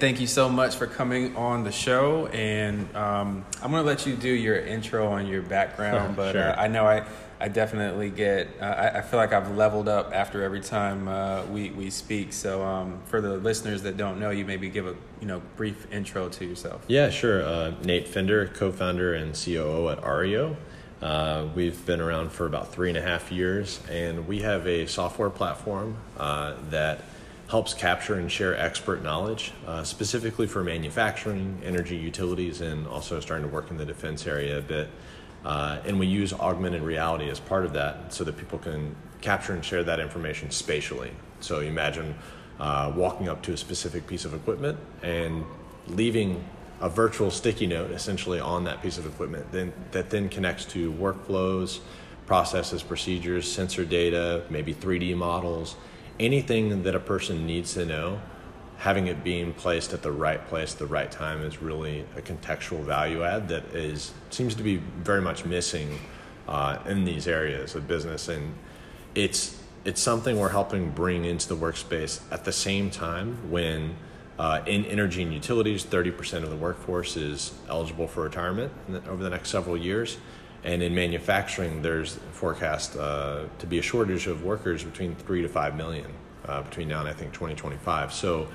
Thank you so much for coming on the show, and um, I'm going to let you do your intro on your background. but Sure. uh, I know I, I definitely get. Uh, I, I feel like I've leveled up after every time uh, we we speak. So um, for the listeners that don't know you, maybe give a you know brief intro to yourself. Yeah, sure. Uh, Nate Fender, co-founder and COO at Ario. Uh, we've been around for about three and a half years, and we have a software platform uh, that helps capture and share expert knowledge, uh, specifically for manufacturing, energy utilities, and also starting to work in the defense area a bit. Uh, and we use augmented reality as part of that so that people can capture and share that information spatially. So imagine uh, walking up to a specific piece of equipment and leaving a virtual sticky note essentially on that piece of equipment then, that then connects to workflows, processes, procedures, sensor data, maybe 3D models, anything that a person needs to know. Having it being placed at the right place at the right time is really a contextual value add that is seems to be very much missing uh, in these areas of business, and it's it's something we're helping bring into the workspace at the same time when uh, in energy and utilities, 30% of the workforce is eligible for retirement over the next several years. And in manufacturing, there's forecast uh, to be a shortage of workers between three to five million uh, between now and I think 2025. So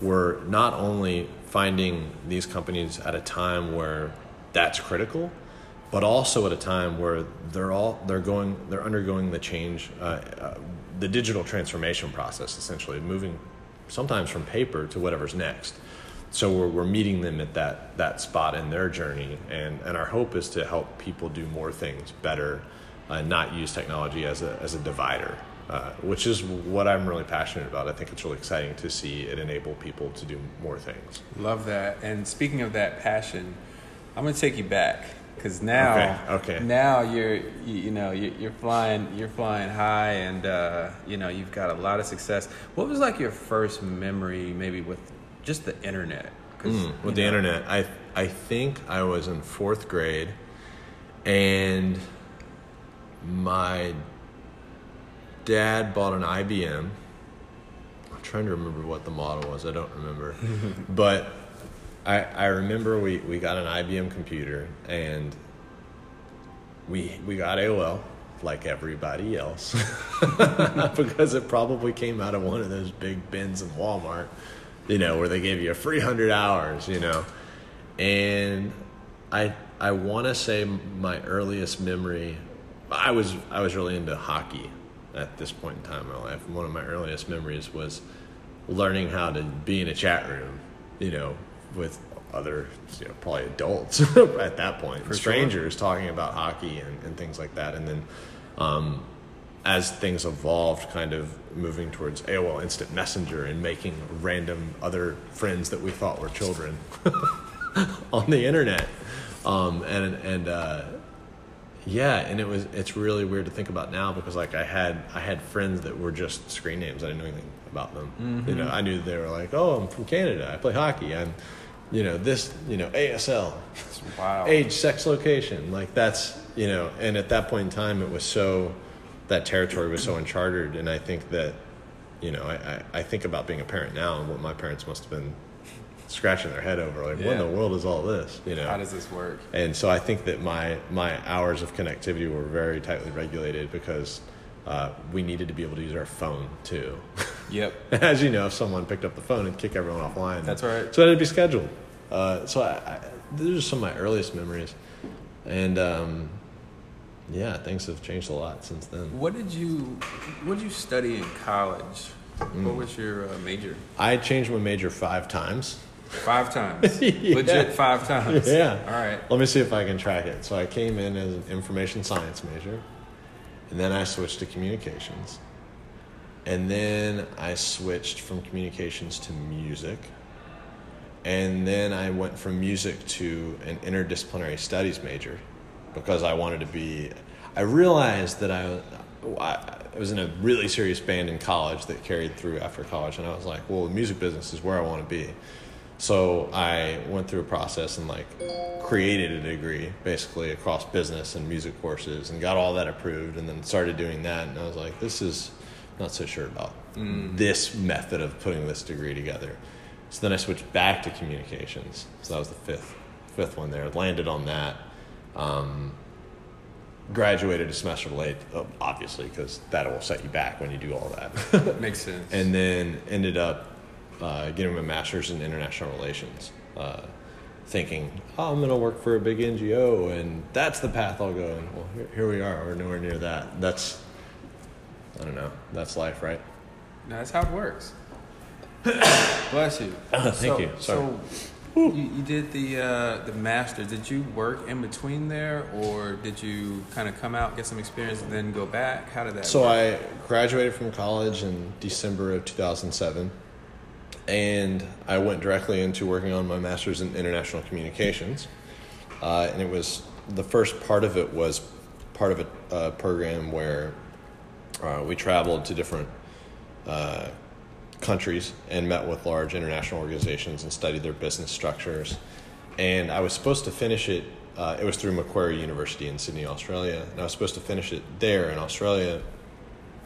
we're not only finding these companies at a time where that's critical, but also at a time where they're all they're going they're undergoing the change, uh, uh, the digital transformation process, essentially moving sometimes from paper to whatever's next. So we're, we're meeting them at that that spot in their journey, and and our hope is to help people do more things better, and not use technology as a as a divider. Uh, which is what I'm really passionate about. I think it's really exciting to see it enable people to do more things. Love that. And speaking of that passion, I'm gonna take you back because now, Okay, okay. now you're you, you know you're, you're flying you're flying high, and uh, you know you've got a lot of success. What was like your first memory, maybe with just the internet. Mm, with the know, internet, I I think I was in fourth grade, and my dad bought an IBM. I'm trying to remember what the model was. I don't remember, but I I remember we we got an IBM computer and we we got AOL like everybody else because it probably came out of one of those big bins in Walmart, you know, where they gave you a free hundred hours, you know, and I I want to say my earliest memory, I was I was really into hockey at this point in time in my life. One of my earliest memories was learning how to be in a chat room, you know, with other, you know, probably adults at that point, sure. strangers talking about hockey and, and things like that. And then um, as things evolved, kind of moving towards AOL Instant Messenger and making random other friends that we thought were children on the internet. Um, and, and, uh, yeah, and it was it's really weird to think about now because like I had I had friends that were just screen names. I didn't know anything about them. You know, I knew they were like, "Oh, I'm from Canada. I play hockey. I'm, you know, this, you know, ASL, Wow. age, sex, location." Like that's, you know, and at that point in time it was so that territory was so uncharted and I think that you know, I, I, I think about being a parent now and what my parents must have been scratching their head over like what in the world is all this, you know? How does this work? And so I think that my my hours of connectivity were very tightly regulated because uh, we needed to be able to use our phone too. Yep. As you know, if someone picked up the phone and kick everyone offline. That's right. So it had to be scheduled. Uh, so I, I, those are some of my earliest memories, and um, yeah, things have changed a lot since then. What did you What did you study in college? Mm. What was your uh, major? I changed my major five times. Five times. Yeah. Legit five times. Yeah. All right. Let me see if I can track it. So I came in as an information science major, and then I switched to communications. And then I switched from communications to music. And then I went from music to an interdisciplinary studies major because I wanted to be. I realized that I, I was in a really serious band in college that carried through after college, and I was like, well, the music business is where I want to be. So I went through a process and like created a degree basically across business and music courses and got all that approved and then started doing that and I was like this is not so sure about mm. this method of putting this degree together. So then I switched back to communications. So that was the fifth fifth one there. Landed on that. Um, graduated a semester late, uh, obviously, because that will set you back when you do all that. Makes sense. and then ended up uh, getting my master's in international relations, uh, thinking, oh, I'm going to work for a big NGO, and that's the path I'll go. And well, here, here we are. We're nowhere near that. That's, I don't know. That's life, right? That's how it works. Bless you. Thank so, you. Sorry. So you, you did the uh, the master. Did you work in between there, or did you kind of come out, get some experience, and then go back? How did that? So work? I graduated from college in December of 2007, and I went directly into working on my master's in international communications. Uh, and it was the first part of it was part of a uh, program where uh, we traveled to different uh, countries and met with large international organizations and studied their business structures. And I was supposed to finish it. Uh, it was through Macquarie University in Sydney, Australia, and I was supposed to finish it there in Australia.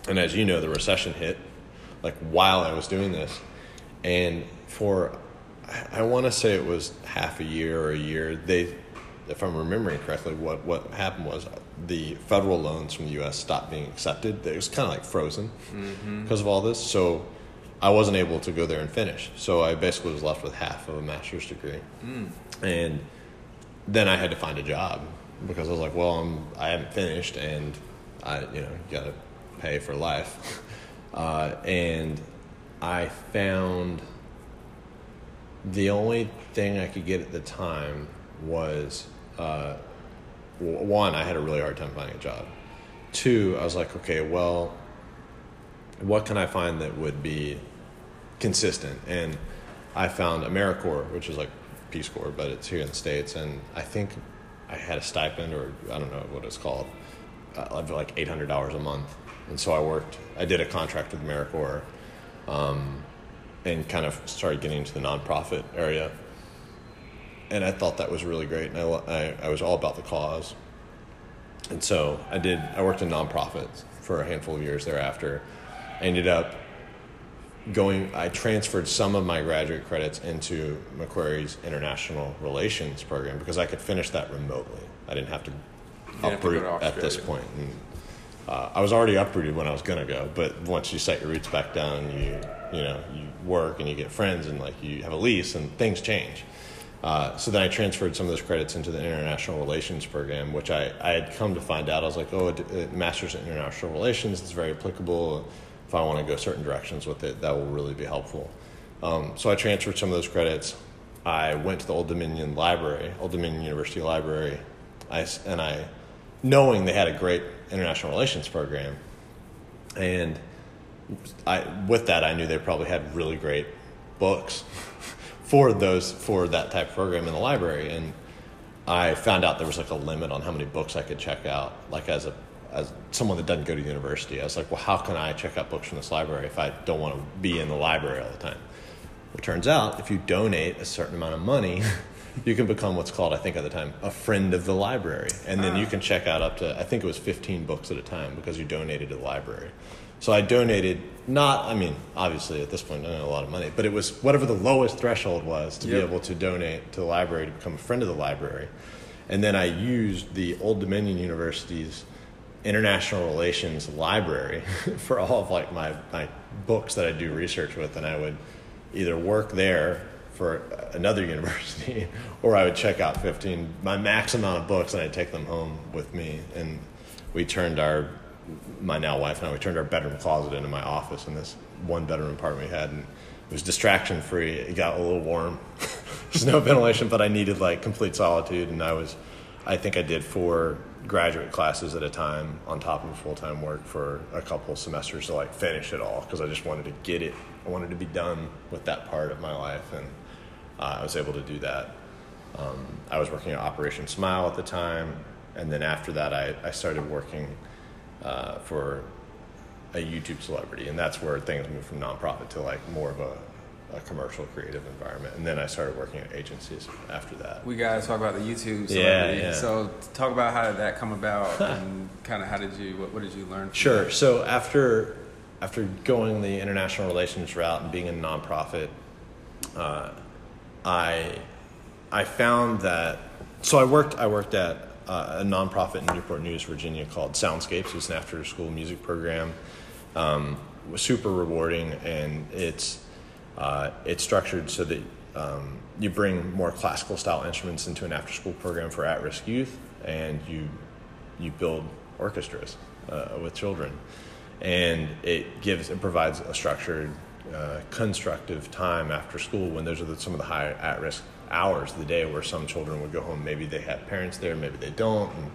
And as you know, the recession hit, like while I was doing this, and for I, I want to say it was half a year or a year. They, if I'm remembering correctly, what what happened was the federal loans from the U.S. stopped being accepted. It was kind of like frozen because of all this. So I wasn't able to go there and finish. So I basically was left with half of a master's degree, and then I had to find a job because I was like, well, I'm I haven't finished, and I you know got to pay for life, uh, and I found the only thing I could get at the time was uh, one, I had a really hard time finding a job. Two, I was like, okay, well, what can I find that would be consistent? And I found AmeriCorps, which is like Peace Corps, but it's here in the States. And I think I had a stipend, or I don't know what it's called, uh, of like $800 a month. And so I worked, I did a contract with AmeriCorps um, and kind of started getting into the nonprofit area. And I thought that was really great. And I, I, I was all about the cause. And so I did, I worked in nonprofits for a handful of years thereafter. I ended up going, I transferred some of my graduate credits into Macquarie's International Relations program because I could finish that remotely. I didn't have to didn't to uproot to at this point. And, uh, I was already uprooted when I was gonna go, but once you set your roots back down, you you know you work and you get friends and like you have a lease and things change. Uh, so then I transferred some of those credits into the international relations program, which I, I had come to find out. I was like, oh, a, a master's in international relations is very applicable. If I want to go certain directions with it, that will really be helpful. Um, so I transferred some of those credits. I went to the Old Dominion Library, Old Dominion University Library, I and I, knowing they had a great international relations program, and I with that I knew they probably had really great books for those for that type of program in the library, and I found out there was like a limit on how many books I could check out, like as a as someone that doesn't go to university. I was like, well, how can I check out books from this library if I don't want to be in the library all the time? It turns out if you donate a certain amount of money, you can become what's called, I think at the time, a friend of the library. And then you ah. can check out up to, I think it was 15 books at a time because you donated to the library. So I donated, not, I mean, obviously at this point, I don't know a lot of money, but it was whatever the lowest threshold was to Yep. be able to donate to the library to become a friend of the library. And then I used the Old Dominion University's international relations library for all of like my, my books that I do research with, and I would either work there for another university or I would check out 15 my max amount of books and I'd take them home with me. And we turned our my now wife and I we turned our bedroom closet into my office in this one bedroom apartment we had and it was distraction free it got a little warm there's no ventilation but I needed like complete solitude and I was I think I did four graduate classes at a time on top of full-time work for a couple semesters to like finish it all because I just wanted to get it I wanted to be done with that part of my life and uh, I was able to do that. Um, I was working at Operation Smile at the time and then after that I, I started working uh, for a YouTube celebrity and that's where things moved from nonprofit to like more of a, a commercial creative environment and then I started working at agencies after that We gotta talk about the YouTube Yeah, celebrity. yeah. So talk about how did that come about and kind of how did you what, what did you learn? From Sure. that? So after after going the international relations route and being a nonprofit, uh, I I found that so I worked I worked at uh, a nonprofit in Newport News, Virginia called Soundscapes. It's an after school music program. Um, was super rewarding, and it's uh, it's structured so that um, you bring more classical style instruments into an after school program for at risk youth, and you you build orchestras uh, with children, and it gives it provides a structured, uh, constructive time after school when those are the, some of the high at risk hours of the day where some children would go home. Maybe they have parents there, maybe they don't, and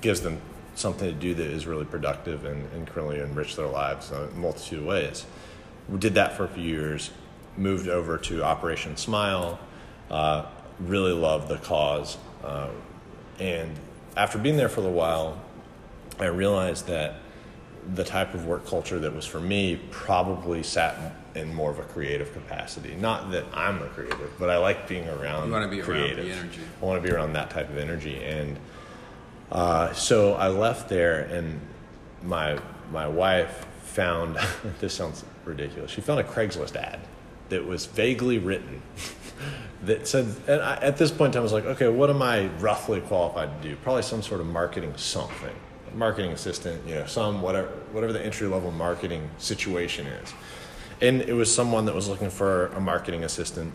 gives them something to do that is really productive and, and can really enrich their lives in a multitude of ways. We did that for a few years, moved over to Operation Smile, uh, really loved the cause. Uh, and after being there for a little while, I realized that the type of work culture that was for me probably sat in more of a creative capacity. Not that I'm a creative, but I like being around You want to be creative. around the energy. I want to be around that type of energy, and uh, so I left there, and my my wife found this sounds ridiculous. She found a Craigslist ad that was vaguely written that said, and I, at this point, I was like, okay, what am I roughly qualified to do? Probably some sort of marketing something, marketing assistant, you know, some whatever whatever the entry level marketing situation is. And it was someone that was looking for a marketing assistant,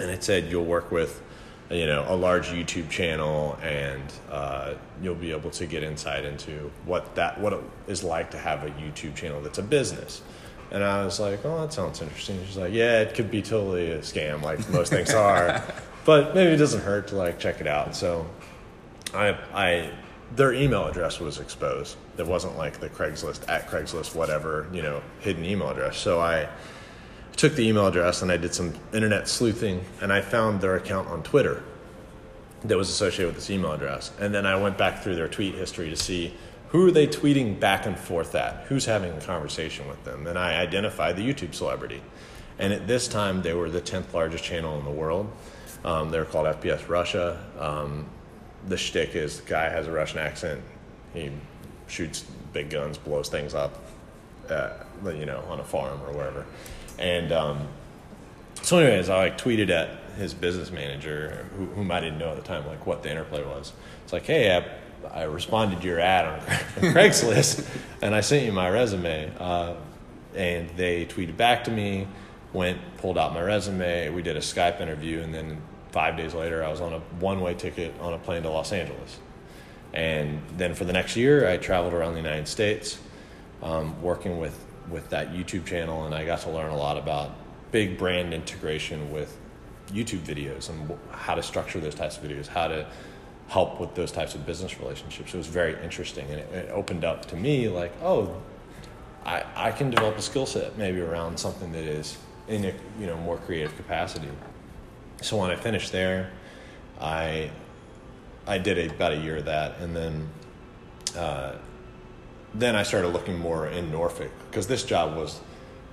and it said you'll work with you know a large YouTube channel, and uh, you'll be able to get insight into what that what it is like to have a YouTube channel that's a business. And I was like, "Oh, that sounds interesting." She's like, "Yeah, it could be totally a scam, like most things are, but maybe it doesn't hurt to like check it out." So, I I their email address was exposed. It wasn't like the Craigslist at Craigslist whatever you know hidden email address. So I took the email address and I did some internet sleuthing and I found their account on Twitter that was associated with this email address. And then I went back through their tweet history to see who are they tweeting back and forth at, who's having a conversation with them. And I identified the YouTube celebrity. And at this time, they were the 10th largest channel in the world. Um, they're called FPS Russia. Um, the shtick is the guy has a Russian accent. He shoots big guns, blows things up, uh, you know, on a farm or wherever. And um, so, anyways, I like tweeted at his business manager, who, whom I didn't know at the time, like what the interplay was. It's like, hey, I, I responded to your ad on Craigslist, and I sent you my resume. Uh, and they tweeted back to me, went pulled out my resume. We did a Skype interview, and then five days later, I was on a one-way ticket on a plane to Los Angeles. And then for the next year, I traveled around the United States, um, working with with that YouTube channel, and I got to learn a lot about big brand integration with YouTube videos and how to structure those types of videos, how to help with those types of business relationships. It was very interesting, and it, it opened up to me like, oh, I, I can develop a skill set maybe around something that is in a you know more creative capacity. So when I finished there, I I did a, about a year of that, and then uh, then I started looking more in Norfolk because this job was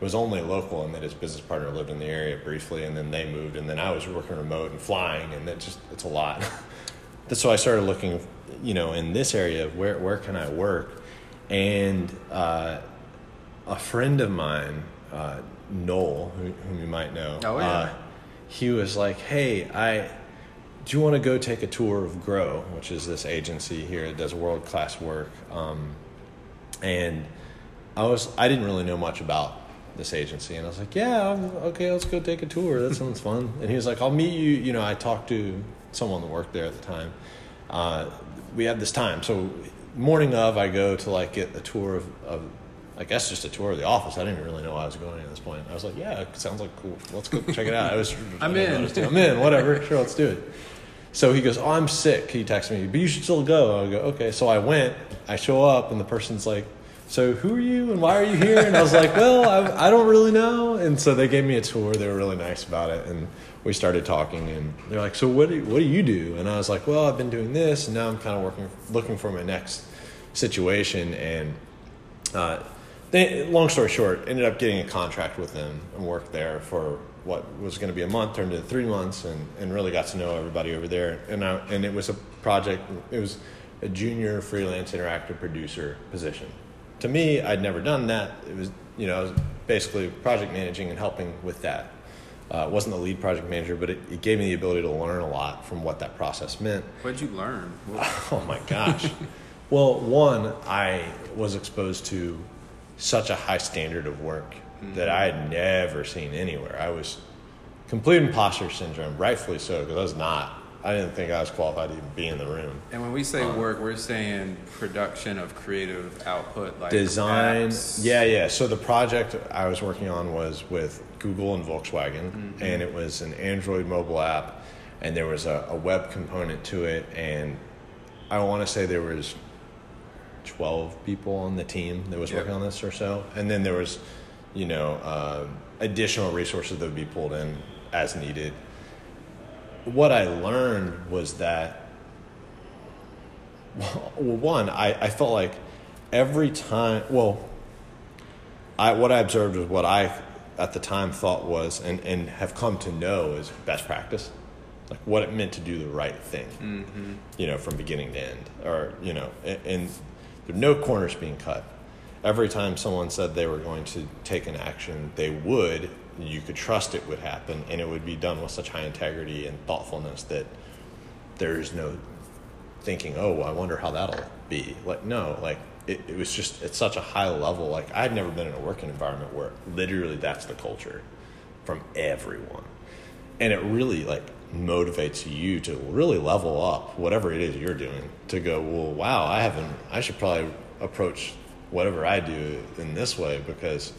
was only local, and that his business partner lived in the area briefly, and then they moved, and then I was working remote and flying, and it just it's a lot. so I started looking, you know, in this area of where where can I work, and uh, a friend of mine, uh, Noel, who, whom you might know, Oh, yeah. uh, he was like, "Hey, I." Do you want to go take a tour of Grow, which is this agency here that does world class work? Um, and I was I didn't really know much about this agency, and I was like, yeah, I'm- okay, let's go take a tour. That sounds fun. And he was like, I'll meet you. You know, I talked to someone that worked there at the time. Uh, we had this time, so morning of, I go to like get a tour of, of I guess just a tour of the office. I didn't even really know I was going at this point. I was like, yeah, it sounds like cool. Let's go check it out. I was, I'm in. Was. I'm in. Whatever. Sure, let's do it. So he goes, "Oh, I'm sick." He texts me, "But you should still go." I go, "Okay." So I went. I show up, and the person's like, "So who are you, and why are you here?" And I was like, "Well, I, I don't really know." And so they gave me a tour. They were really nice about it, and we started talking. And they're like, "So what do you, what do you do?" And I was like, "Well, I've been doing this, and now I'm kind of working, looking for my next situation." And uh, they, long story short, ended up getting a contract with them and worked there for what was going to be a month, turned into three months, and, and really got to know everybody over there. And I, and it was a project. It was a junior freelance interactive producer position. To me, I'd never done that. It was you know basically project managing and helping with that. Uh, wasn't the lead project manager, but it, it gave me the ability to learn a lot from what that process meant. What'd you learn? Oh my gosh. well, one, I was exposed to such a high standard of work that I had never seen anywhere. I was complete imposter syndrome, rightfully so, because I was not. I didn't think I was qualified to even be in the room. And when we say work, we're saying production of creative output, like Design, apps. yeah, yeah. So the project I was working on was with Google and Volkswagen, Mm-hmm. and it was an Android mobile app, and there was a, a web component to it, and I want to say there was 12 people on the team that was Yep. working on this or so and then there was you know uh, additional resources that would be pulled in as needed what i learned was that well one i, I felt like every time well I, what i observed was what i at the time thought was and, and have come to know is best practice like what it meant to do the right thing Mm-hmm. you know, from beginning to end, or you know, and, and there no corners being cut. Every time someone said they were going to take an action, they would. You could trust it would happen, and it would be done with such high integrity and thoughtfulness that there's no thinking, "Oh, I wonder how that'll be." Like, no, like it, it was just at such a high level. Like I'd never been in a working environment where literally that's the culture from everyone and it really like motivates you to really level up whatever it is you're doing to go well wow i haven't i should probably approach whatever i do in this way because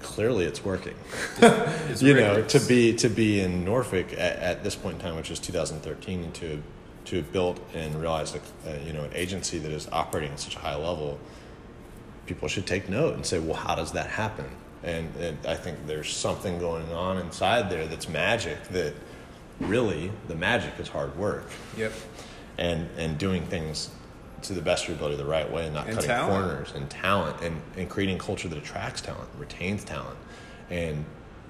clearly it's working It's you know to be to be in norfolk at, at this point in time which is 2013 and to to have built and realized a, uh, you know an agency that is operating at such a high level people should take note and say, well, how does that happen? And, and I think there's something going on inside there that's magic that really the magic is hard work Yep. and, and doing things to the best of your ability the right way and not And cutting talent. corners and talent and, and creating culture that attracts talent, retains talent, and,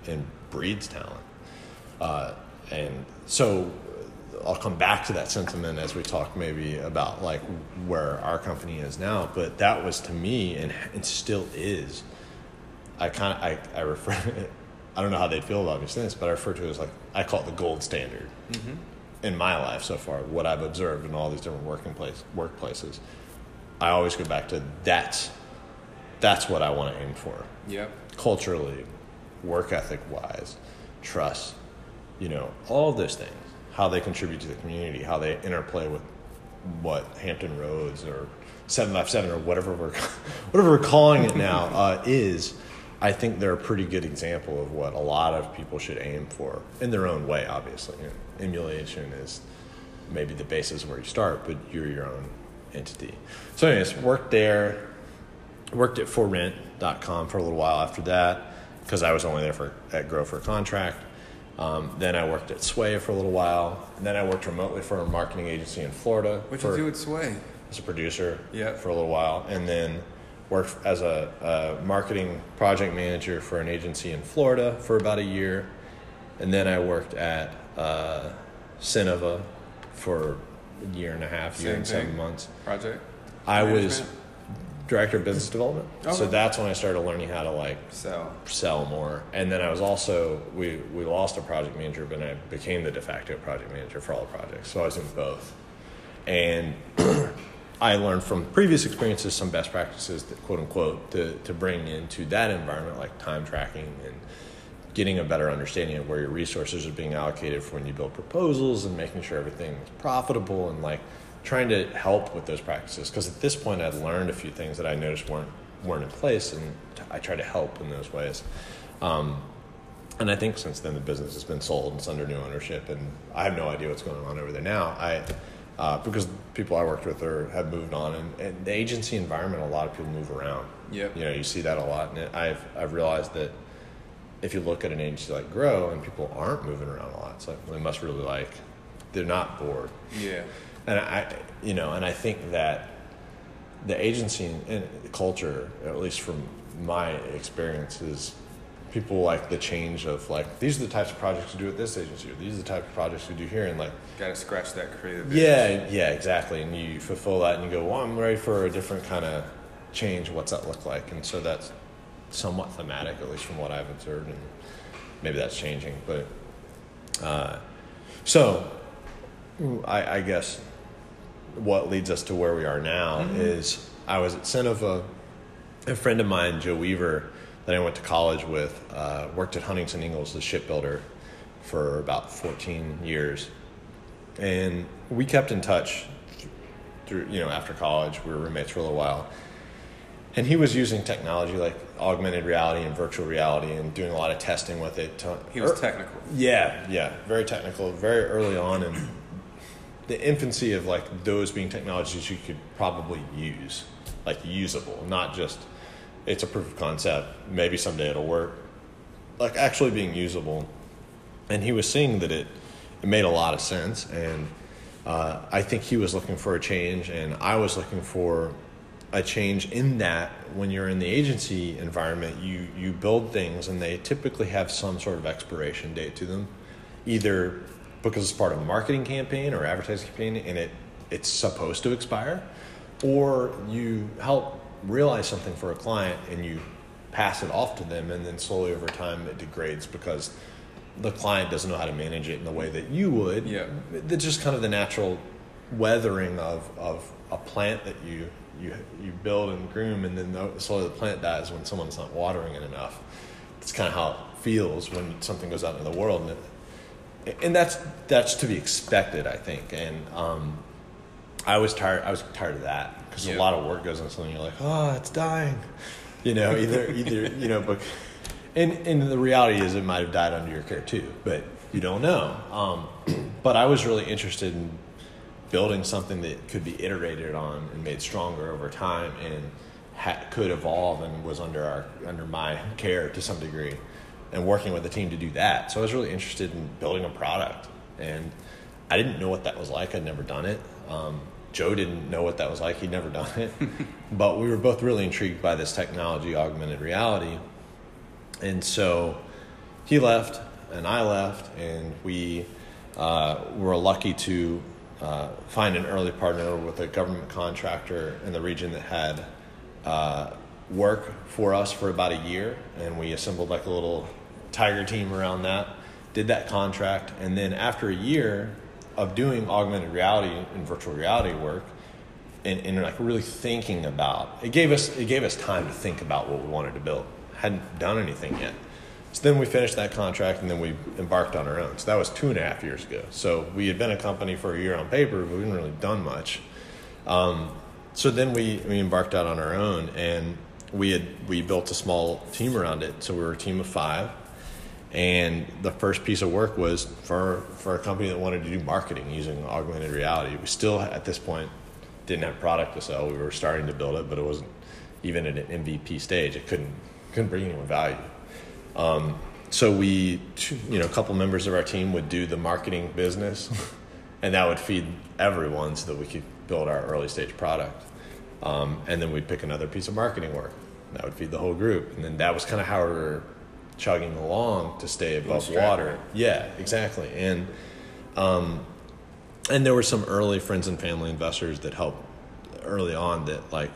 and breeds talent. Uh, and so I'll come back to that sentiment as we talk maybe about like where our company is now. But that was to me and, and still is. I kind of I, I refer. I don't know how they'd feel about me saying this, but I refer to it as like I call it the gold standard mm-hmm. in my life so far. What I've observed in all these different working place workplaces, I always go back to that's that's what I want to aim for Yep. culturally, work ethic wise, trust, you know, all of those things, how they contribute to the community, how they interplay with what Hampton Roads or 757 or whatever we're whatever we're calling it now uh, is. I think they're a pretty good example of what a lot of people should aim for in their own way. Obviously, you know, emulation is maybe the basis where you start, but you're your own entity. So, anyways, worked there, worked at forrent.com for a little while after that because I was only there for at Grow for a contract. Um, then I worked at Sway for a little while. And then I worked remotely for a marketing agency in Florida What for, you do with Sway? as a producer Yep. for a little while. And then worked as a, a marketing project manager for an agency in Florida for about a year. And then I worked at uh, Cinnova for a year and a half, year Same and seven months. Project? I was Management? Director of business development. So that's when I started learning how to like So, sell more. And then I was also we we lost a project manager, but I became the de facto project manager for all the projects. So I was in both, and I learned from previous experiences some best practices, that, quote unquote, to to bring into that environment, like time tracking and getting a better understanding of where your resources are being allocated for when you build proposals and making sure everything is profitable and like trying to help with those practices because at this point I'd learned a few things that I noticed weren't weren't in place and I try to help in those ways. Um, and I think since then the business has been sold and it's under new ownership and I have no idea what's going on over there now. I uh, because people I worked with are have moved on and, and the agency environment a lot of people move around. Yep. You know, you see that a lot and it, I've I've realized that if you look at an agency like Grow and people aren't moving around a lot, it's like they must really like they're not bored. yeah. And I, you know, and I think that the agency and culture, at least from my experience, is people like the change of like these are the types of projects we do at this agency, or these are the type of projects we do here, and like Got to scratch that creative. yeah, yeah, exactly. And you fulfill that, and you go, well, I'm ready for a different kind of change. What's that look like? And so that's somewhat thematic, at least from what I've observed, and maybe that's changing. But Uh, so, I, I guess what leads us to where we are now mm-hmm. is I was at Cinnova. A friend of mine, Joe Weaver, that I went to college with, uh, worked at Huntington Ingalls, the shipbuilder, for about 14 years. And we kept in touch through, you know, after college. We were roommates for a little while. And he was using technology like augmented reality and virtual reality and doing a lot of testing with it. To, he was er, technical. Yeah, yeah, very technical, very early on in the infancy of like those being technologies you could probably use, like usable, not just it's a proof of concept. Maybe someday it'll work. Like actually being usable, and he was seeing that it it made a lot of sense, and uh, I think he was looking for a change, and I was looking for a change in that when you're in the agency environment, you you build things, and they typically have some sort of expiration date to them, either because it's part of a marketing campaign or advertising campaign, and it it's supposed to expire, or you help realize something for a client and you pass it off to them, and then slowly over time it degrades because the client doesn't know how to manage it in the way that you would. Yeah, it's just kind of the natural weathering of of a plant that you you you build and groom, and then the, slowly the plant dies when someone's not watering it enough. It's kind of how it feels when something goes out into the world, and it, and that's that's to be expected, I think. And um, I was tired. I was tired of that because a lot of work goes into something. You're like, oh, it's dying. You know, either either you know, but and and the reality is it might have died under your care too, but you don't know. Um, but I was really interested in building something that could be iterated on and made stronger over time and ha- could evolve and was under our under my care to some degree and working with the team to do that. So I was really interested in building a product and I didn't know what that was like. I'd never done it. Um, Joe didn't know what that was like. He'd never done it. but we were both really intrigued by this technology, augmented reality. And so he left and I left, and we uh, were lucky to uh, find an early partner with a government contractor in the region that had uh, work for us for about a year. And we assembled like a little tiger team around that, did that contract. And then after a year, of doing augmented reality and virtual reality work and, and like really thinking about it gave us it gave us time to think about what we wanted to build. Hadn't done anything yet. So then we finished that contract and then we embarked on our own. So that was two and a half years ago. So we had been a company for a year on paper but we hadn't really done much. Um, so then we, we embarked out on our own and we had we built a small team around it. So we were a team of five and the first piece of work was for for a company that wanted to do marketing using augmented reality. We still at this point didn't have product to sell. We were starting to build it, but it wasn't even at an MVP stage. It couldn't couldn't bring anyone value. Um, so we, you know, a couple members of our team would do the marketing business, and that would feed everyone so that we could build our early stage product. Um, and then we'd pick another piece of marketing work that would feed the whole group. And then that was kind of how we were chugging along to stay above water. Yeah, exactly. And um, and there were some early friends and family investors that helped early on that like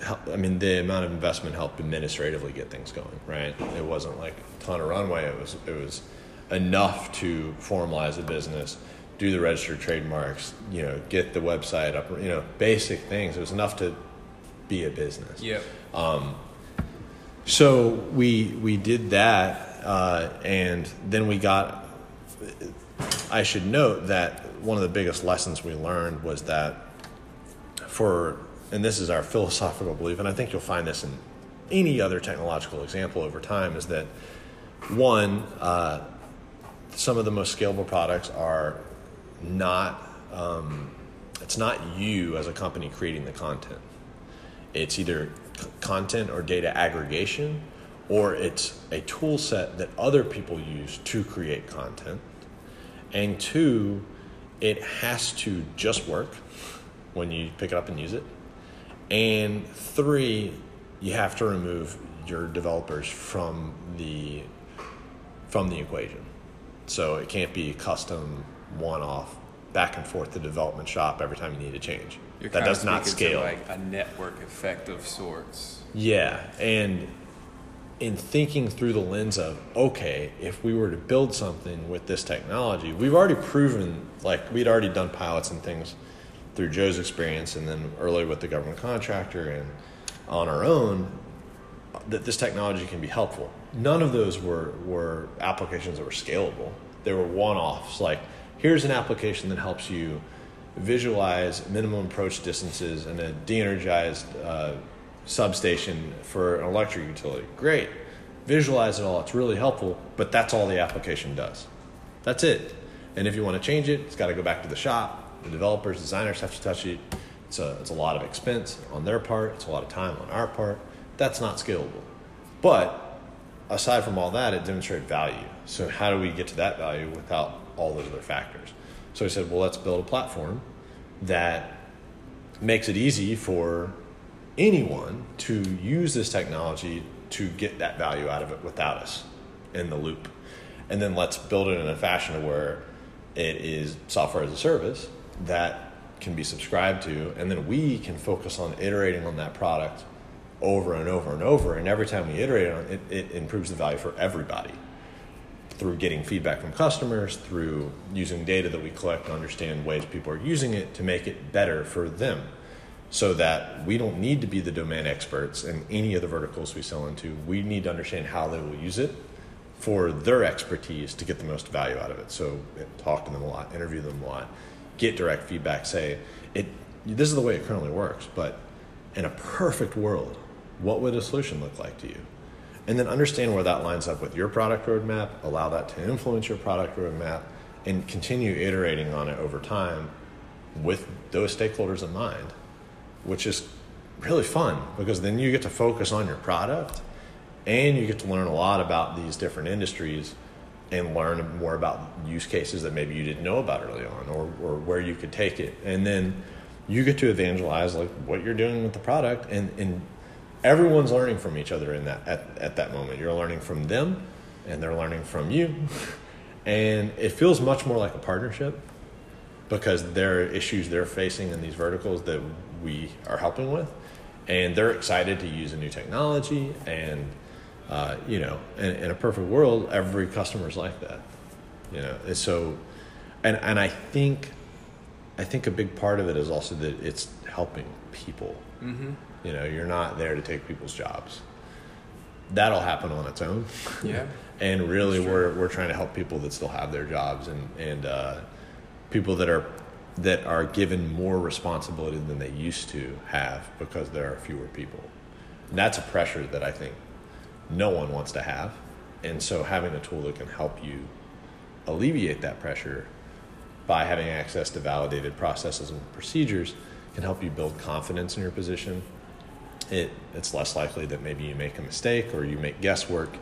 help, I mean, the amount of investment helped administratively get things going, right? It wasn't like a ton of runway. It was it was enough to formalize a business, do the registered trademarks, you know, get the website up, you know, basic things. It was enough to be a business. Yeah. Um, so we we did that, uh, and then we got. I should note that one of the biggest lessons we learned was that for, and this is our philosophical belief, and I think you'll find this in any other technological example over time, is that one, uh, some of the most scalable products are not. Um, it's not you as a company creating the content. It's either content or data aggregation, or it's a tool set that other people use to create content. And two, it has to just work when you pick it up and use it. And three, you have to remove your developers from the from the equation. So it can't be a custom one off back and forth to development shop every time you need a change. You're that does not scale. like a network effect of sorts. Yeah, and in thinking through the lens of okay, if we were to build something with this technology, we've already proven like we'd already done pilots and things through Joe's experience, and then earlier with the government contractor and on our own that this technology can be helpful. None of those were were applications that were scalable. They were one offs. Like here's an application that helps you visualize minimum approach distances and a de-energized uh, substation for an electric utility. Great. Visualize it all. It's really helpful, but that's all the application does. That's it. And if you want to change it, it's got to go back to the shop. The developers, designers have to touch it. It's a, it's a lot of expense on their part. It's a lot of time on our part. That's not scalable. But aside from all that, it demonstrated value. So how do we get to that value without all those other factors? So we said, well, let's build a platform that makes it easy for anyone to use this technology to get that value out of it without us in the loop. And then let's build it in a fashion where it is software as a service that can be subscribed to, and then we can focus on iterating on that product over and over and over. And every time we iterate on it, it improves the value for everybody through getting feedback from customers, through using data that we collect to understand ways people are using it to make it better for them. So that we don't need to be the domain experts in any of the verticals we sell into. We need to understand how they will use it for their expertise to get the most value out of it. So talk to them a lot, interview them a lot, get direct feedback, say, it this is the way it currently works, but in a perfect world, what would a solution look like to you? And then understand where that lines up with your product roadmap, allow that to influence your product roadmap, and continue iterating on it over time with those stakeholders in mind, which is really fun because then you get to focus on your product and you get to learn a lot about these different industries and learn more about use cases that maybe you didn't know about early on or, or where you could take it. And then you get to evangelize like what you're doing with the product and, and everyone's learning from each other in that at, at that moment. You're learning from them and they're learning from you. And it feels much more like a partnership because there are issues they're facing in these verticals that we are helping with and they're excited to use a new technology and uh, you know in, in, a perfect world every customer is like that you know? And so and and i think i think a big part of it is also that it's helping people. Mm-hmm. You know, you're not there to take people's jobs. That'll happen on its own. Yeah. and really, we're we're trying to help people that still have their jobs and and uh, people that are that are given more responsibility than they used to have because there are fewer people. And that's a pressure that I think no one wants to have. And so having a tool that can help you alleviate that pressure by having access to validated processes and procedures can help you build confidence in your position it, it's less likely that maybe you make a mistake or you make guesswork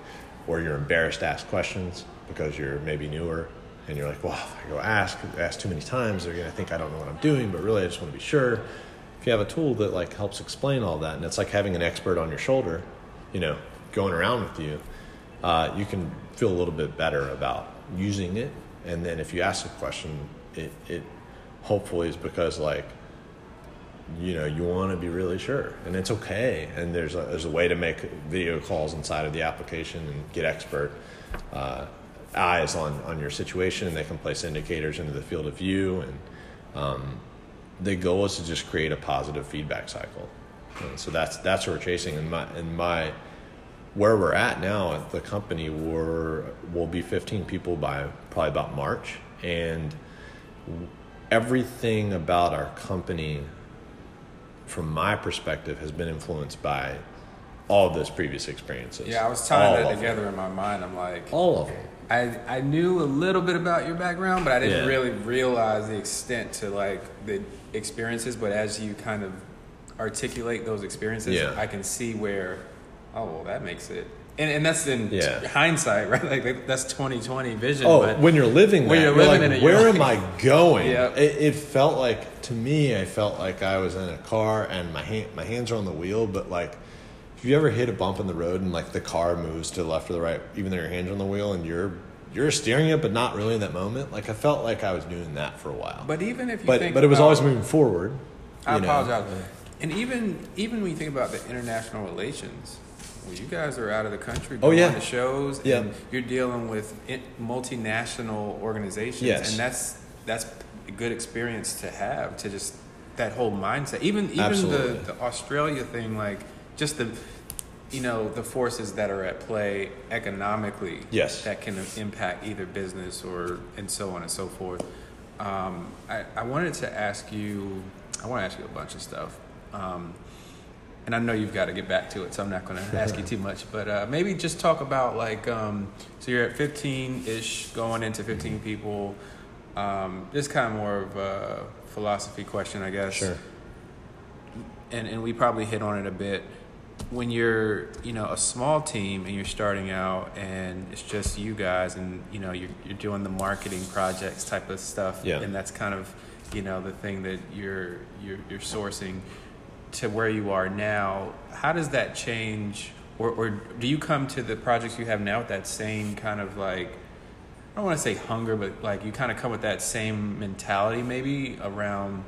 or you're embarrassed to ask questions because you're maybe newer and you're like, well, if I go ask, ask too many times, they're gonna think I don't know what I'm doing, but really I just want to be sure. If you have a tool that like helps explain all that, and it's like having an expert on your shoulder, you know, going around with you, uh, you can feel a little bit better about using it. And then if you ask a question, it, it hopefully is because like you know you want to be really sure and it's okay and there's a, there's a way to make video calls inside of the application and get expert uh, eyes on on your situation and they can place indicators into the field of view and um, the goal is to just create a positive feedback cycle. And so that's that's what we're chasing and my and my where we're at now at the company we're we'll be 15 people by probably about march and everything about our company from my perspective, has been influenced by all of those previous experiences. Yeah, I was tying all that together them. in my mind. I'm like, all of them. I, I knew a little bit about your background, but I didn't yeah. really realize the extent to like the experiences. But as you kind of articulate those experiences, yeah. I can see where, oh, well, that makes it and, and that's in yeah. hindsight, right? Like that's twenty twenty vision. Oh, but when you're living, when that, you're, living like, in it, where am I going? Yeah. It, it, felt like to me, I felt like I was in a car and my hand, my hands are on the wheel, but like. If you ever hit a bump in the road and like the car moves to the left or the right, even though your hands are on the wheel and you're you're steering it, but not really in that moment. Like I felt like I was doing that for a while. But even if you but but it was always moving forward. I apologize. Know. And even even when you think about the international relations, well, you guys are out of the country oh, going oh, yeah. to shows, yeah. and you're dealing with multinational organizations, yes. and that's that's a good experience to have to just that whole mindset. Even even the, the Australia thing, like just the you know the forces that are at play economically yes that can impact either business or and so on and so forth um, I, I wanted to ask you i want to ask you a bunch of stuff um, and i know you've got to get back to it so i'm not going to ask you too much but uh, maybe just talk about like um, so you're at 15-ish going into 15 people um, just kind of more of a philosophy question i guess. Sure. And, and we probably hit on it a bit. When you're you know a small team and you're starting out and it's just you guys and you know you're, you're doing the marketing projects type of stuff yeah. and that's kind of you know the thing that you're you're, you're sourcing to where you are now how does that change or, or do you come to the projects you have now with that same kind of like I don't want to say hunger but like you kind of come with that same mentality maybe around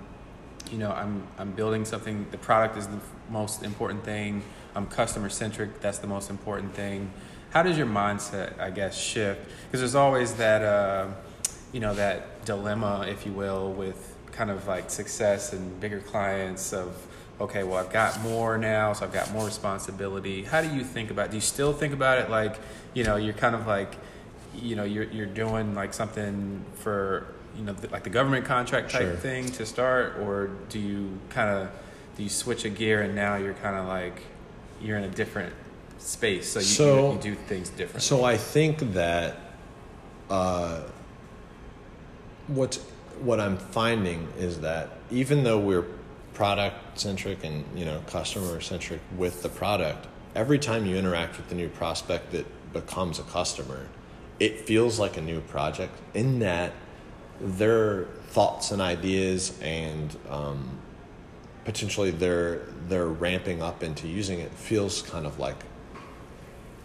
you know I'm I'm building something the product is the most important thing I'm customer centric. That's the most important thing. How does your mindset, I guess, shift? Because there's always that, uh, you know, that dilemma, if you will, with kind of like success and bigger clients of, okay, well, I've got more now, so I've got more responsibility. How do you think about? It? Do you still think about it like, you know, you're kind of like, you know, you're you're doing like something for, you know, like the government contract type sure. thing to start, or do you kind of do you switch a gear and now you're kind of like you're in a different space, so you, so, you, you do things differently. So I think that uh, what what I'm finding is that even though we're product centric and you know customer centric with the product, every time you interact with the new prospect that becomes a customer, it feels like a new project. In that their thoughts and ideas and um, potentially they're they're ramping up into using it feels kind of like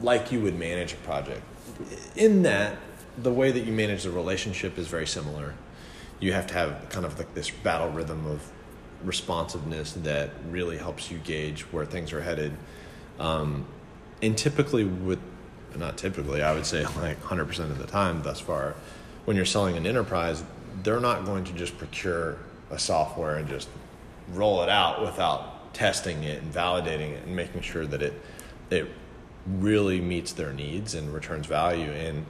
like you would manage a project. In that, the way that you manage the relationship is very similar. You have to have kind of like this battle rhythm of responsiveness that really helps you gauge where things are headed. Um, and typically, with not typically, I would say like 100% of the time thus far, when you're selling an enterprise, they're not going to just procure a software and just roll it out without testing it and validating it and making sure that it it really meets their needs and returns value. And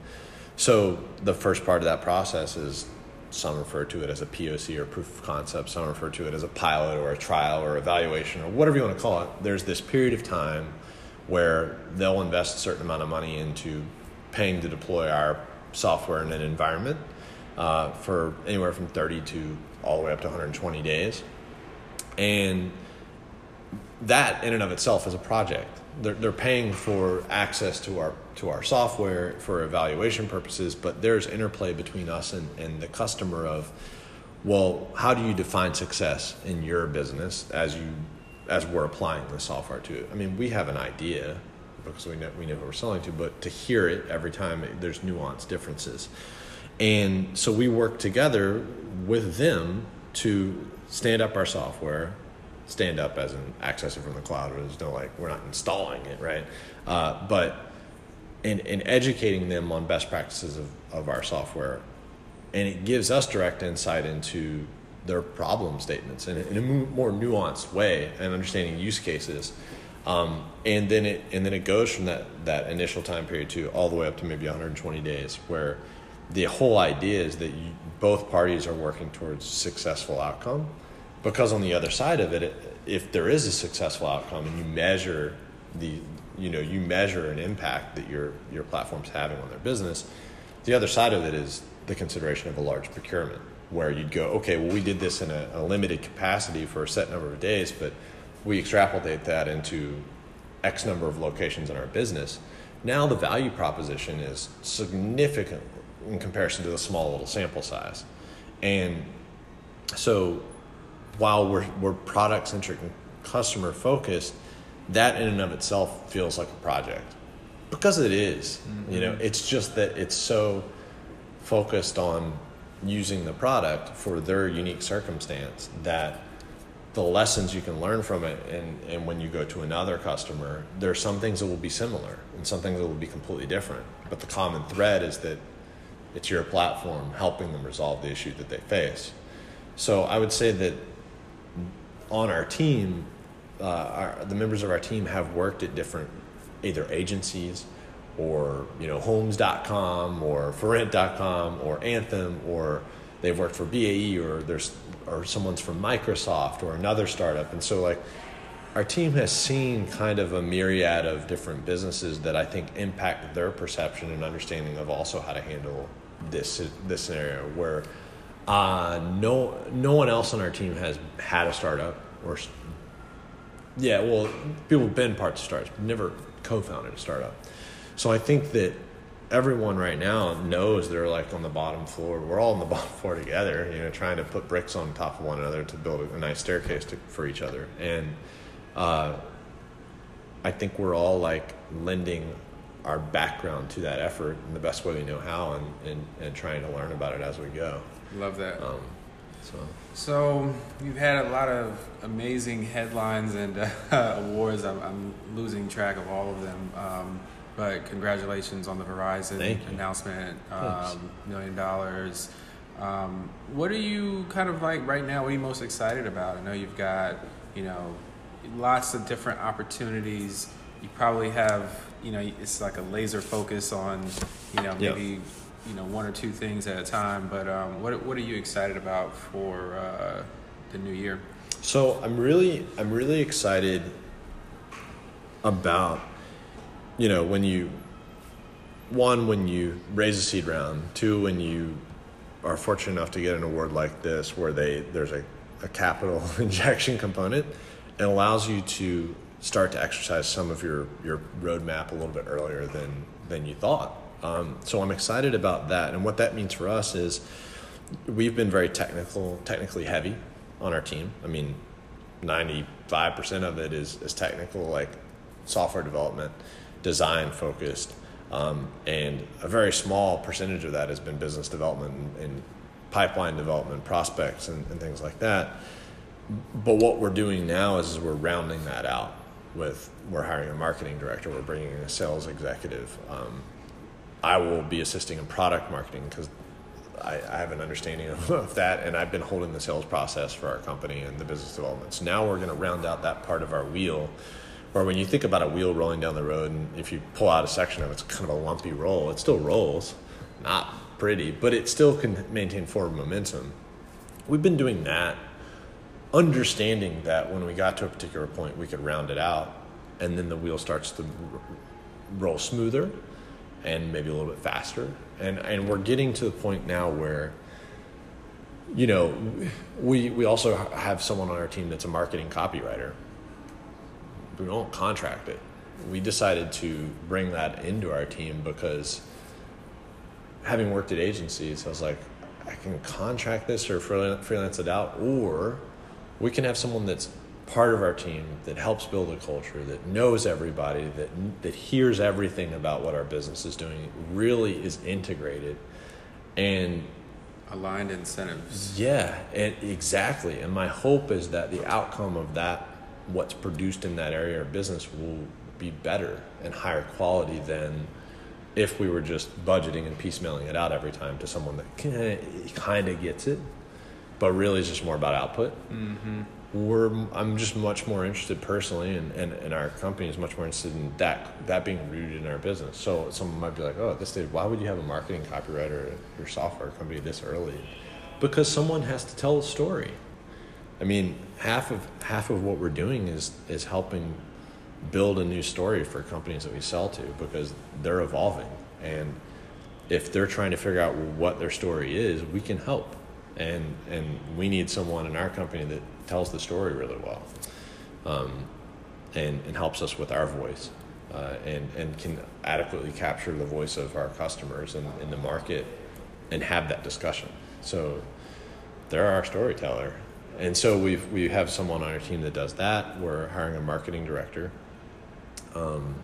so the first part of that process is some refer to it as a POC or proof of concept, some refer to it as a pilot or a trial or evaluation or whatever you want to call it. There's this period of time where they'll invest a certain amount of money into paying to deploy our software in an environment uh, for anywhere from 30 to all the way up to 120 days and that in and of itself is a project. They're, they're paying for access to our to our software for evaluation purposes, but there's interplay between us and, and the customer of, well, how do you define success in your business as you as we're applying the software to it? I mean, we have an idea because we know we know who we're selling to, but to hear it every time, there's nuance differences, and so we work together with them to stand up our software, stand up as in access it from the cloud. There's no like we're not installing it, right? Uh, but in, in educating them on best practices of, of our software, and it gives us direct insight into their problem statements in a, in a more nuanced way and understanding use cases. Um, and then it and then it goes from that that initial time period to all the way up to maybe 120 days, where the whole idea is that you, both parties are working towards successful outcome because on the other side of it if there is a successful outcome and you measure the you know you measure an impact that your your platform's having on their business the other side of it is the consideration of a large procurement where you'd go okay well we did this in a, a limited capacity for a set number of days but we extrapolate that into x number of locations in our business now the value proposition is significant in comparison to the small little sample size. And so while we're, we're product centric and customer focused, that in and of itself feels like a project. Because it is, mm-hmm. You know, it's just that it's so focused on using the product for their unique circumstance that the lessons you can learn from it and, and when you go to another customer there are some things that will be similar and some things that will be completely different. But the common thread is that it's your platform helping them resolve the issue that they face. So i would say that on our team uh, our, the members of our team have worked at different either agencies or you know homes.com or forrent.com or anthem or they've worked for BAE or there's or someone's from Microsoft or another startup. And so like our team has seen kind of a myriad of different businesses that I think impact their perception and understanding of also how to handle this this scenario where uh, no no one else on our team has had a startup or yeah well people have been parts of startups but never co-founded a startup so I think that everyone right now knows they're like on the bottom floor. We're all on the bottom floor together, you know, trying to put bricks on top of one another to build a, nice staircase to, for each other. And uh, I think we're all like lending our background to that effort in the best way we know how and, and, and trying to learn about it as we go. Love that. Um, so. So you've had a lot of amazing headlines and uh, awards. I'm, I'm, losing track of all of them. Um, but congratulations on the Verizon announcement, um, million dollars. Um, what are you kind of like right now? What are you most excited about? I know you've got, you know, lots of different opportunities. You probably have, you know, it's like a laser focus on, you know, maybe, yep. You know, one or two things at a time. But um, what what are you excited about for uh, the new year? So I'm really I'm really excited about you know, when you, one, when you raise a seed round, two, when you are fortunate enough to get an award like this where they there's a, a capital injection component, and allows you to start to exercise some of your, your roadmap a little bit earlier than, than you thought. Um, so I'm excited about that. And what that means for us is we've been very technical, technically heavy on our team. I mean, 95% of it is, is technical, like software development design focused, um, and a very small percentage of that has been business development and, and pipeline development, prospects, and, and, things like that. But what we're doing now is, is we're rounding that out with we're hiring a marketing director, we're bringing in a sales executive. Um, I will be assisting in product marketing because I, I, have an understanding of, of, that, and I've been holding the sales process for our company and the business development. So now we're going to round out that part of our wheel or when you think about a wheel rolling down the road, and if you pull out a section of it, it's kind of a lumpy roll. It still rolls, not pretty, but it still can maintain forward momentum. We've been doing that, understanding that when we got to a particular point, we could round it out, and then the wheel starts to roll smoother and maybe a little bit faster. And and we're getting to the point now where you know, we we also have someone on our team that's a marketing copywriter we don't contract it. We decided to bring that into our team because having worked at agencies, I was like, I can contract this or freelance it out, or we can have someone that's part of our team that helps build a culture that knows everybody that that hears everything about what our business is doing really is integrated and aligned incentives yeah and exactly and my hope is that the outcome of that what's produced in that area of business will be better and higher quality than if we were just budgeting and piecemealing it out every time to someone that kind of gets it, but really is just more about output. Mm-hmm. We're, I'm just much more interested personally, and, and, and our company is much more interested in that that being rooted in our business. So someone might be like, "Oh, at this stage, why would you have a marketing copywriter at your software company this early?" Because someone has to tell a story. I mean, half of half of what we're doing is is helping build a new story for companies that we sell to because they're evolving and if they're trying to figure out what their story is, we can help. And and we need someone in our company that tells the story really well, um, and and helps us with our voice, uh, and and can adequately capture the voice of our customers and in the market, and have that discussion. So they're our storyteller, and so we we have someone on our team that does that. We're hiring a marketing director. Um,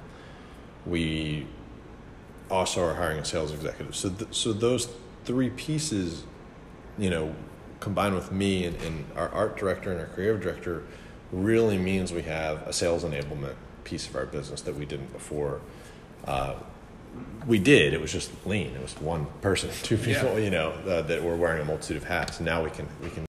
we also are hiring a sales executive. So th- so those three pieces, you know, combined with me and, and our art director and our creative director really means we have a sales enablement piece of our business that we didn't before. Uh, we did. It was just lean. It was one person, two people, yeah. you know, uh, that were wearing a multitude of hats. Now we can we can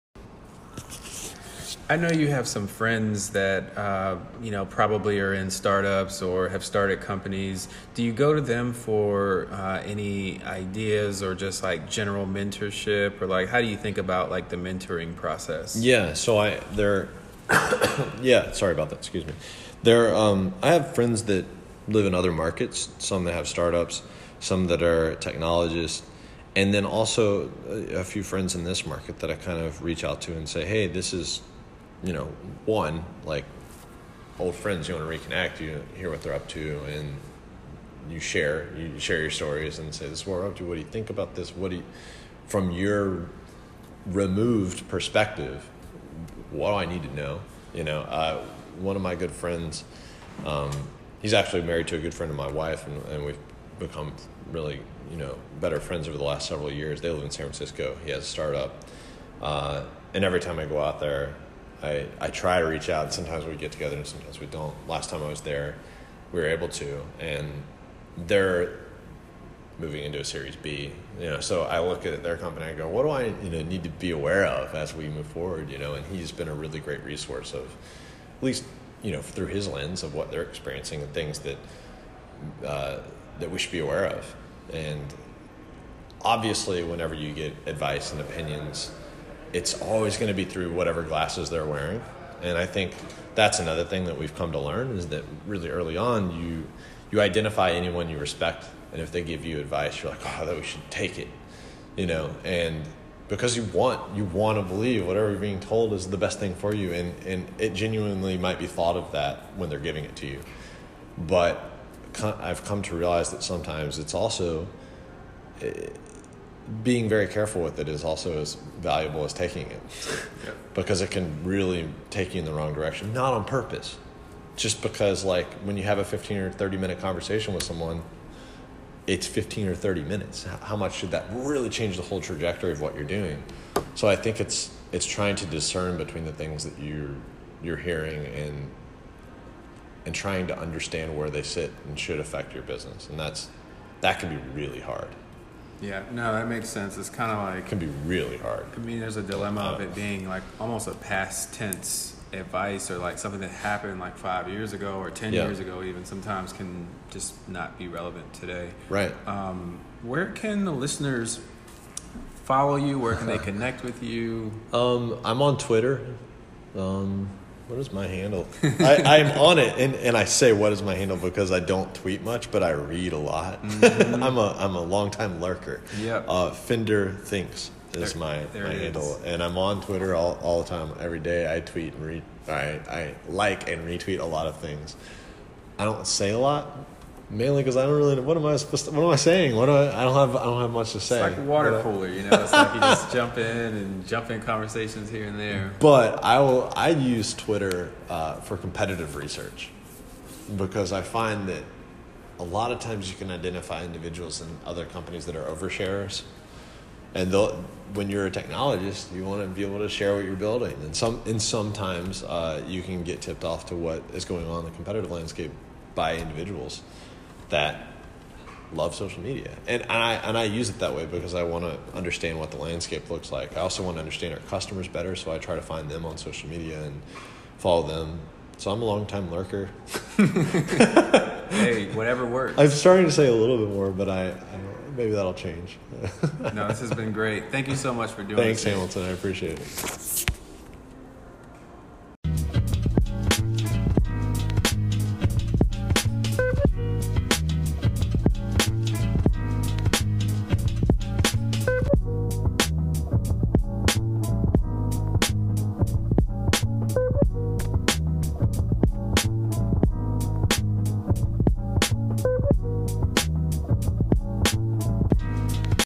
I know you have some friends that uh, you know probably are in startups or have started companies. Do you go to them for uh, any ideas or just like general mentorship, or like how do you think about like the mentoring process? Yeah, so I there, yeah. Sorry about that. Excuse me. There, um, I have friends that live in other markets. Some that have startups, some that are technologists, and then also a, a few friends in this market that I kind of reach out to and say, "Hey, this is." You know, one, like old friends, you want to reconnect, you hear what they're up to, and you share, you share your stories and say, this is what we're up to. What do you think about this? What do you, from your removed perspective, what do I need to know? You know, uh, one of my good friends, um, he's actually married to a good friend of my wife, and, and we've become really, you know, better friends over the last several years. They live in San Francisco. He has a startup. Uh, and every time I go out there, I, I try to reach out. Sometimes we get together and sometimes we don't. Last time I was there, we were able to, and they're moving into a Series B. You know, so I look at their company and go, what do I you know need to be aware of as we move forward? You know, and he's been a really great resource of, at least you know through his lens of what they're experiencing and things that uh, that we should be aware of. And obviously, whenever you get advice and opinions it's always going to be through whatever glasses they're wearing. And I think that's another thing that we've come to learn is that really early on you you identify anyone you respect and if they give you advice you're like oh that we should take it you know and because you want you want to believe whatever you're being told is the best thing for you and and it genuinely might be thought of that when they're giving it to you but I've come to realize that sometimes it's also eh, being very careful with it is also as valuable as taking it. Yep. because it can really take you in the wrong direction. Not on purpose. Just because like when you have a 15 or 30 minute conversation with someone it's 15 or 30 minutes. How much should that really change the whole trajectory of what you're doing? So i think it's it's trying to discern between the things that you you're hearing and and trying to understand where they sit and should affect your business. And that's that can be really hard yeah, no, that makes sense. It's kind of like it can be really hard. I mean, there's a dilemma of it being like almost a past tense advice or like something that happened like five years ago or ten yeah. years ago. Even sometimes can just not be relevant today. Right. Um, where can the listeners follow you? Where can they connect with you? Um, I'm on Twitter. Um, what is my handle? I, am on it, and, and I say what is my handle because I don't tweet much, but I read a lot. Mm-hmm. I'm a I'm a long time lurker. Yeah. Uh, Fender thinks is there, my, there my handle, is. and I'm on Twitter all, all the time. Every day I tweet and read. I I like and retweet a lot of things. I don't say a lot, mainly because I don't really. What am I supposed? To, what am I saying? What do I? I don't have. I don't have much to say. It's like a water cooler, you know. It's like you just jump in and jump in conversations here and there. But I will. I use Twitter uh, for competitive research because I find that a lot of times you can identify individuals in other companies that are oversharers. And when you're a technologist, you want to be able to share what you're building, and some and sometimes uh, you can get tipped off to what is going on in the competitive landscape by individuals that love social media, and I and I use it that way because I want to understand what the landscape looks like. I also want to understand our customers better, so I try to find them on social media and follow them. So I'm a long time lurker. hey, whatever works. I'm starting to say a little bit more, but I, I maybe that'll change. no, this has been great. Thank you so much for doing Thanks, this. Hamilton. I appreciate it.